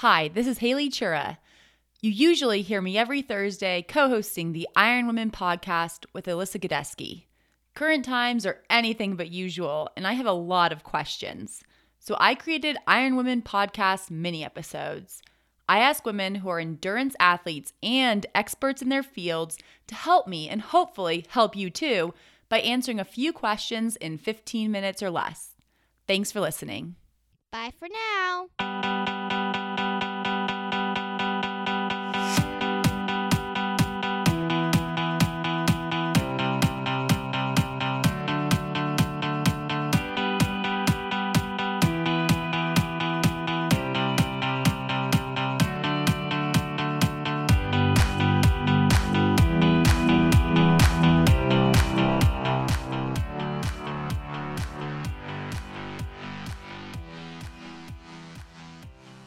Hi, this is Haley Chura. You usually hear me every Thursday co hosting the Iron Women podcast with Alyssa Godesky. Current times are anything but usual, and I have a lot of questions. So I created Iron Women podcast mini episodes. I ask women who are endurance athletes and experts in their fields to help me and hopefully help you too by answering a few questions in 15 minutes or less. Thanks for listening. Bye for now.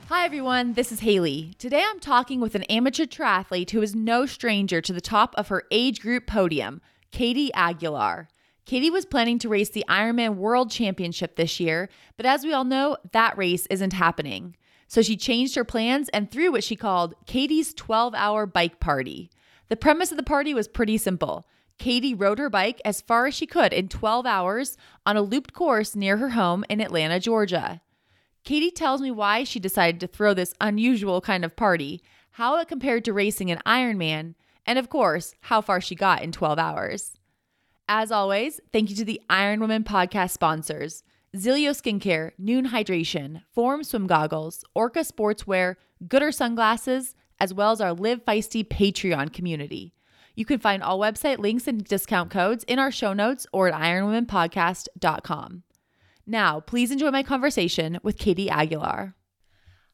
Hi, everyone. This is Haley. Today I'm talking with an amateur triathlete who is no stranger to the top of her age group podium, Katie Aguilar. Katie was planning to race the Ironman World Championship this year, but as we all know, that race isn't happening. So she changed her plans and threw what she called Katie's 12 hour bike party. The premise of the party was pretty simple. Katie rode her bike as far as she could in 12 hours on a looped course near her home in Atlanta, Georgia. Katie tells me why she decided to throw this unusual kind of party, how it compared to racing an Ironman, and of course, how far she got in 12 hours. As always, thank you to the Iron Women podcast sponsors Zilio Skincare, Noon Hydration, Form Swim Goggles, Orca Sportswear, Goodr Sunglasses, as well as our Live Feisty Patreon community. You can find all website links and discount codes in our show notes or at ironwomenpodcast.com. Now, please enjoy my conversation with Katie Aguilar.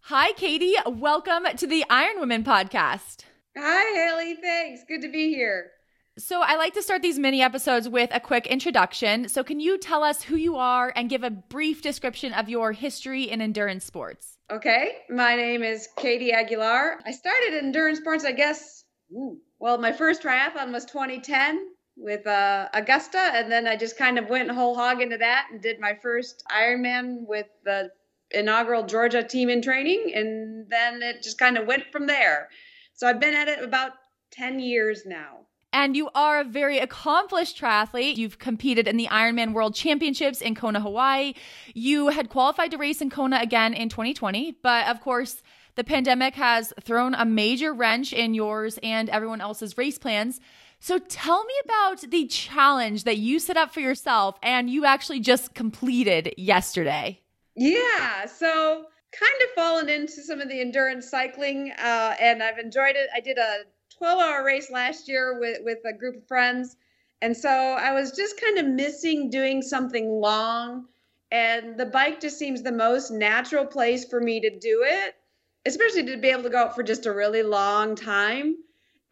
Hi, Katie. Welcome to the Iron Women podcast. Hi, Haley. Thanks. Good to be here. So, I like to start these mini episodes with a quick introduction. So, can you tell us who you are and give a brief description of your history in endurance sports? Okay. My name is Katie Aguilar. I started endurance sports, I guess. Ooh, well, my first triathlon was 2010 with uh, Augusta, and then I just kind of went whole hog into that and did my first Ironman with the inaugural Georgia team in training, and then it just kind of went from there. So I've been at it about 10 years now. And you are a very accomplished triathlete. You've competed in the Ironman World Championships in Kona, Hawaii. You had qualified to race in Kona again in 2020, but of course, the pandemic has thrown a major wrench in yours and everyone else's race plans. So tell me about the challenge that you set up for yourself and you actually just completed yesterday. Yeah, so kind of fallen into some of the endurance cycling uh, and I've enjoyed it. I did a 12 hour race last year with, with a group of friends. And so I was just kind of missing doing something long. And the bike just seems the most natural place for me to do it, especially to be able to go out for just a really long time.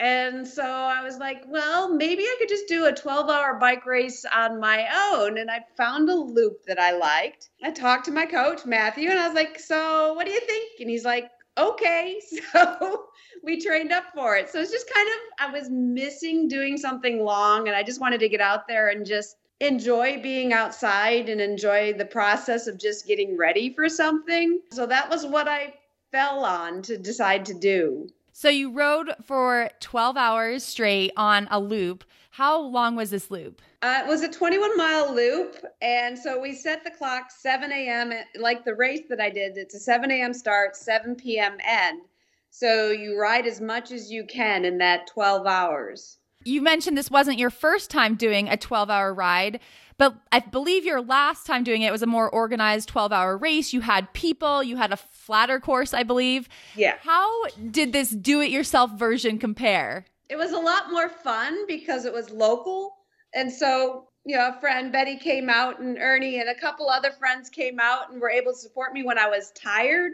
And so I was like, well, maybe I could just do a 12 hour bike race on my own. And I found a loop that I liked. I talked to my coach, Matthew, and I was like, so what do you think? And he's like, okay. So we trained up for it. So it's just kind of, I was missing doing something long and I just wanted to get out there and just enjoy being outside and enjoy the process of just getting ready for something. So that was what I fell on to decide to do. So you rode for 12 hours straight on a loop. How long was this loop? Uh, it was a 21 mile loop. And so we set the clock 7 a.m. Like the race that I did, it's a 7 a.m. start, 7 p.m. end. So you ride as much as you can in that 12 hours. You mentioned this wasn't your first time doing a 12 hour ride. But I believe your last time doing it was a more organized 12 hour race. You had people, you had a flatter course, I believe. Yeah. How did this do it yourself version compare? It was a lot more fun because it was local. And so, you know, a friend, Betty, came out and Ernie and a couple other friends came out and were able to support me when I was tired.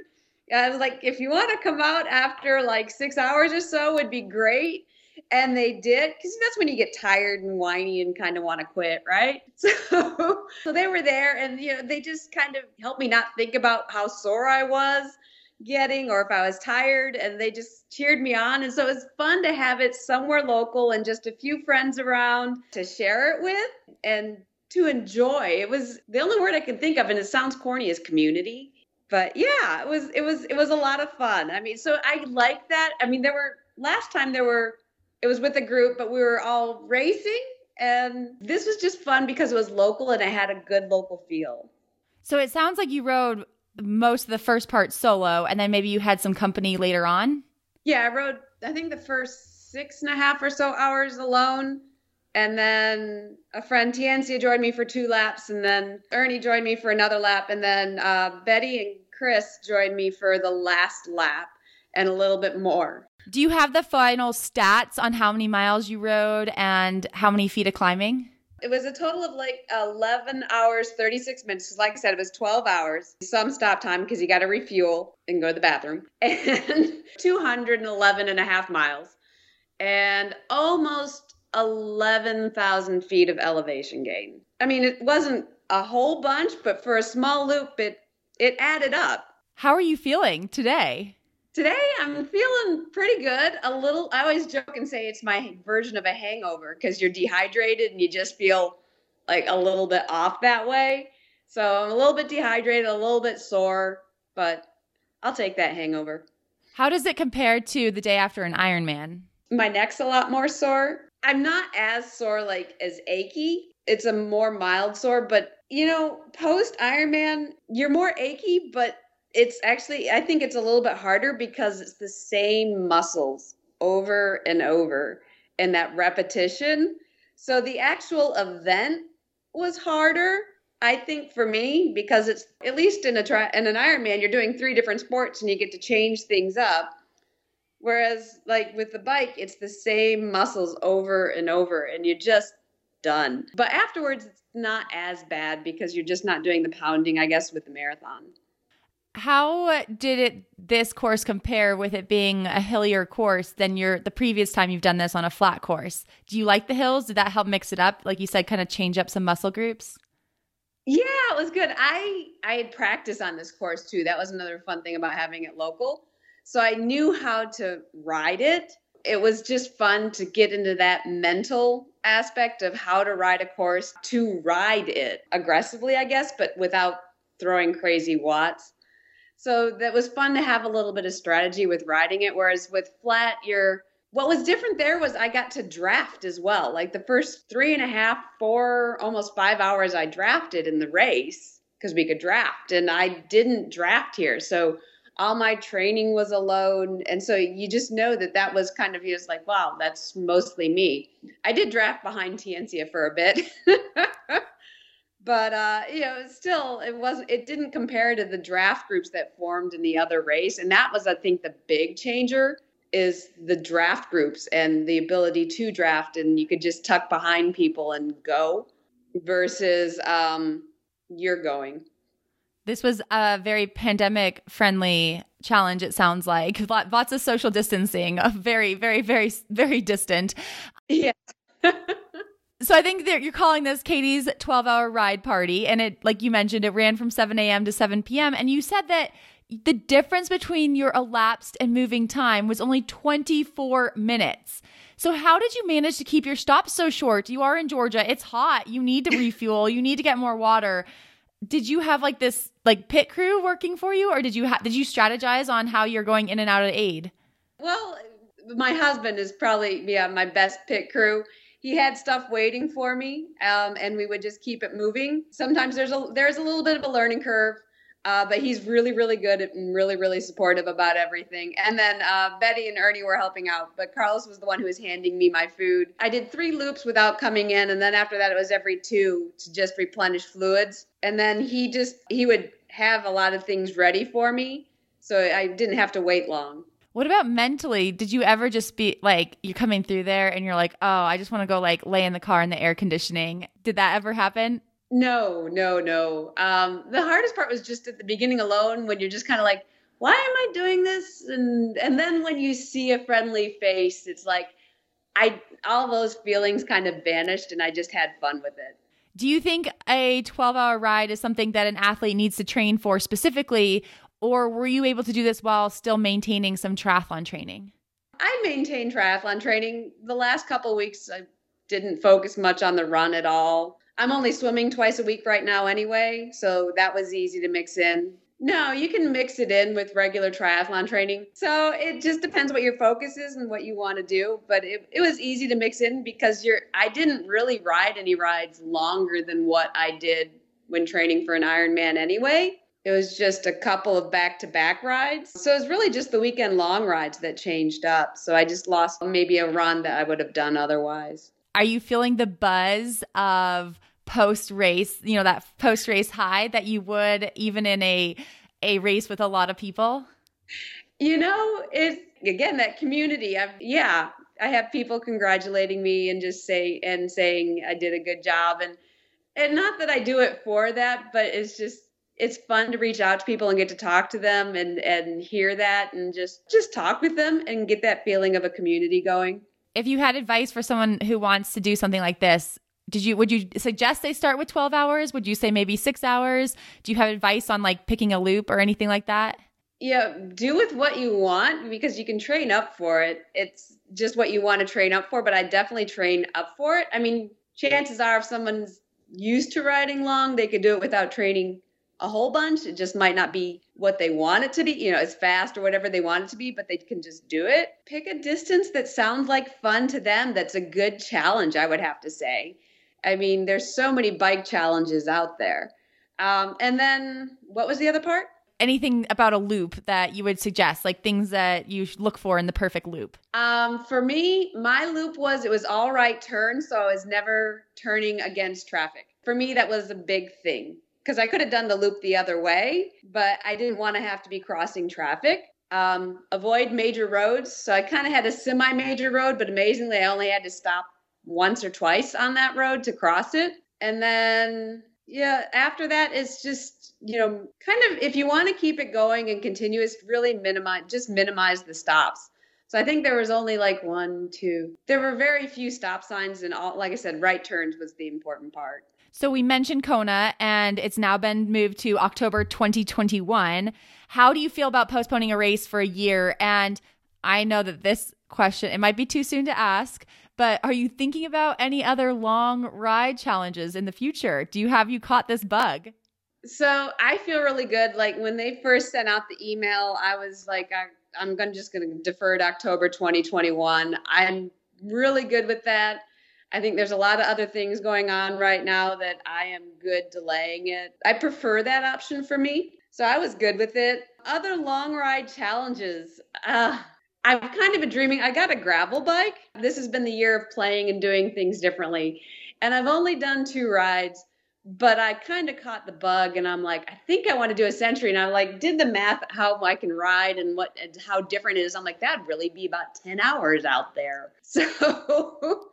I was like, if you want to come out after like six hours or so, would be great and they did because that's when you get tired and whiny and kind of want to quit right so so they were there and you know they just kind of helped me not think about how sore i was getting or if i was tired and they just cheered me on and so it was fun to have it somewhere local and just a few friends around to share it with and to enjoy it was the only word i can think of and it sounds corny is community but yeah, it was it was it was a lot of fun. I mean, so I like that. I mean, there were last time there were it was with a group, but we were all racing and this was just fun because it was local and it had a good local feel. So it sounds like you rode most of the first part solo and then maybe you had some company later on. Yeah, I rode I think the first six and a half or so hours alone. And then a friend Tiancia joined me for two laps, and then Ernie joined me for another lap, and then uh, Betty and Chris joined me for the last lap and a little bit more. Do you have the final stats on how many miles you rode and how many feet of climbing? It was a total of like 11 hours, 36 minutes. Like I said, it was 12 hours. Some stop time because you got to refuel and go to the bathroom. And 211 and a half miles. And almost 11,000 feet of elevation gain. I mean, it wasn't a whole bunch, but for a small loop, it, it added up. How are you feeling today? Today I'm feeling pretty good. A little I always joke and say it's my version of a hangover because you're dehydrated and you just feel like a little bit off that way. So I'm a little bit dehydrated, a little bit sore, but I'll take that hangover. How does it compare to the day after an Ironman? My neck's a lot more sore. I'm not as sore like as achy. It's a more mild sore, but you know, post Ironman, you're more achy, but it's actually I think it's a little bit harder because it's the same muscles over and over and that repetition. So the actual event was harder, I think for me because it's at least in a tri- in an Ironman you're doing three different sports and you get to change things up. Whereas like with the bike it's the same muscles over and over and you're just done. But afterwards it's not as bad because you're just not doing the pounding I guess with the marathon. How did it this course compare with it being a hillier course than your the previous time you've done this on a flat course? Do you like the hills? Did that help mix it up? Like you said, kind of change up some muscle groups? Yeah, it was good. I I had practice on this course too. That was another fun thing about having it local. So I knew how to ride it. It was just fun to get into that mental aspect of how to ride a course, to ride it aggressively, I guess, but without throwing crazy watts so that was fun to have a little bit of strategy with riding it. Whereas with flat, you're what was different there was I got to draft as well. Like the first three and a half, four, almost five hours I drafted in the race because we could draft, and I didn't draft here. So all my training was alone, and so you just know that that was kind of just like, wow, that's mostly me. I did draft behind Tiancia for a bit. but uh, you know, still, it wasn't. It didn't compare to the draft groups that formed in the other race, and that was, I think, the big changer is the draft groups and the ability to draft, and you could just tuck behind people and go, versus um, you're going. This was a very pandemic friendly challenge, it sounds like. Lots of social distancing, very, very, very, very distant. Yeah. So I think that you're calling this Katie's 12 hour ride party. And it, like you mentioned, it ran from 7 a.m. to 7 p.m. And you said that the difference between your elapsed and moving time was only 24 minutes. So how did you manage to keep your stops so short? You are in Georgia. It's hot. You need to refuel. you need to get more water. Did you have like this like pit crew working for you or did you ha- did you strategize on how you're going in and out of aid? Well, my husband is probably yeah, my best pit crew he had stuff waiting for me, um, and we would just keep it moving. Sometimes there's a there's a little bit of a learning curve, uh, but he's really really good and really really supportive about everything. And then uh, Betty and Ernie were helping out, but Carlos was the one who was handing me my food. I did three loops without coming in, and then after that it was every two to just replenish fluids. And then he just he would have a lot of things ready for me, so I didn't have to wait long. What about mentally? Did you ever just be like you're coming through there and you're like, "Oh, I just want to go like lay in the car in the air conditioning." Did that ever happen? No, no, no. Um, the hardest part was just at the beginning alone when you're just kind of like, "Why am I doing this?" And and then when you see a friendly face, it's like I all those feelings kind of vanished and I just had fun with it. Do you think a 12 hour ride is something that an athlete needs to train for specifically, or were you able to do this while still maintaining some triathlon training? I maintained triathlon training. The last couple weeks, I didn't focus much on the run at all. I'm only swimming twice a week right now anyway, so that was easy to mix in. No, you can mix it in with regular triathlon training. So it just depends what your focus is and what you want to do. But it, it was easy to mix in because you're I didn't really ride any rides longer than what I did when training for an Ironman anyway. It was just a couple of back to back rides. So it was really just the weekend long rides that changed up. So I just lost maybe a run that I would have done otherwise. Are you feeling the buzz of post race, you know, that post race high that you would even in a a race with a lot of people? You know, it's again that community. I've yeah, I have people congratulating me and just say and saying I did a good job and and not that I do it for that, but it's just it's fun to reach out to people and get to talk to them and and hear that and just just talk with them and get that feeling of a community going. If you had advice for someone who wants to do something like this, did you would you suggest they start with 12 hours? Would you say maybe six hours? Do you have advice on like picking a loop or anything like that? Yeah do with what you want because you can train up for it. It's just what you want to train up for but i definitely train up for it. I mean chances are if someone's used to riding long they could do it without training a whole bunch it just might not be what they want it to be you know as fast or whatever they want it to be but they can just do it pick a distance that sounds like fun to them that's a good challenge i would have to say I mean, there's so many bike challenges out there. Um, and then what was the other part? Anything about a loop that you would suggest, like things that you should look for in the perfect loop? Um, for me, my loop was it was all right turn, so I was never turning against traffic. For me, that was a big thing because I could have done the loop the other way, but I didn't want to have to be crossing traffic. Um, avoid major roads, so I kind of had a semi-major road, but amazingly, I only had to stop once or twice on that road to cross it. And then, yeah, after that, it's just, you know, kind of if you want to keep it going and continuous, really minimize, just minimize the stops. So I think there was only like one, two. There were very few stop signs, and all, like I said, right turns was the important part. So we mentioned Kona, and it's now been moved to October 2021. How do you feel about postponing a race for a year? And I know that this question, it might be too soon to ask, but are you thinking about any other long ride challenges in the future? Do you have you caught this bug? So I feel really good. Like when they first sent out the email, I was like, I, am gonna just gonna defer to October 2021. I'm really good with that. I think there's a lot of other things going on right now that I am good delaying it. I prefer that option for me. So I was good with it. Other long ride challenges. Uh, I've kind of been dreaming. I got a gravel bike. This has been the year of playing and doing things differently. And I've only done two rides, but I kind of caught the bug and I'm like, I think I want to do a century. And I'm like did the math how I can ride and what and how different it is. I'm like, that'd really be about 10 hours out there. So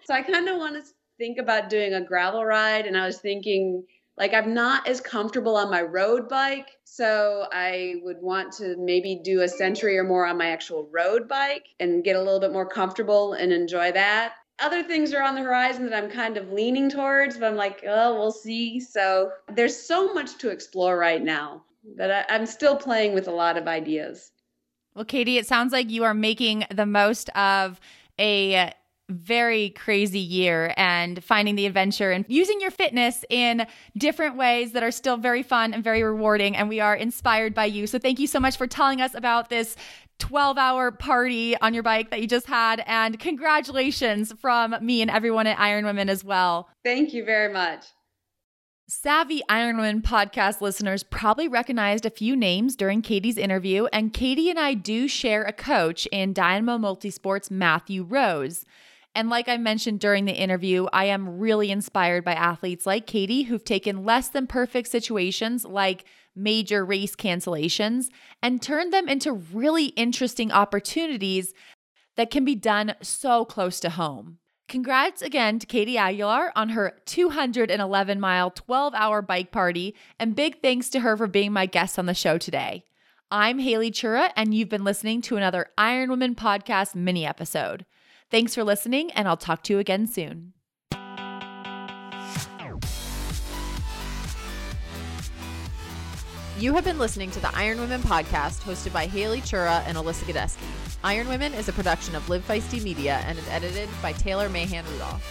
so I kind of want to think about doing a gravel ride and I was thinking like I'm not as comfortable on my road bike, so I would want to maybe do a century or more on my actual road bike and get a little bit more comfortable and enjoy that. Other things are on the horizon that I'm kind of leaning towards, but I'm like, oh, we'll see. So there's so much to explore right now that I, I'm still playing with a lot of ideas. Well, Katie, it sounds like you are making the most of a very crazy year and finding the adventure and using your fitness in different ways that are still very fun and very rewarding. And we are inspired by you. So thank you so much for telling us about this 12 hour party on your bike that you just had. And congratulations from me and everyone at Iron Women as well. Thank you very much. Savvy Ironwomen podcast listeners probably recognized a few names during Katie's interview, and Katie and I do share a coach in Dynamo Multisports, Matthew Rose. And like I mentioned during the interview, I am really inspired by athletes like Katie who've taken less than perfect situations like major race cancellations and turned them into really interesting opportunities that can be done so close to home. Congrats again to Katie Aguilar on her 211 mile, 12 hour bike party, and big thanks to her for being my guest on the show today. I'm Haley Chura, and you've been listening to another Iron Woman podcast mini episode. Thanks for listening, and I'll talk to you again soon. You have been listening to the Iron Women podcast hosted by Haley Chura and Alyssa Godesky. Iron Women is a production of Live Feisty Media and is edited by Taylor Mahan Rudolph.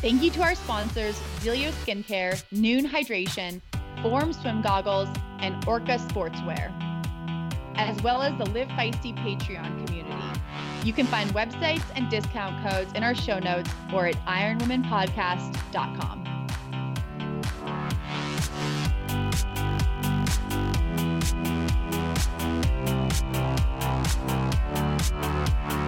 Thank you to our sponsors, Zelio Skincare, Noon Hydration, Form Swim Goggles, and Orca Sportswear, as well as the Live Feisty Patreon community. You can find websites and discount codes in our show notes or at ironwomenpodcast.com. Thank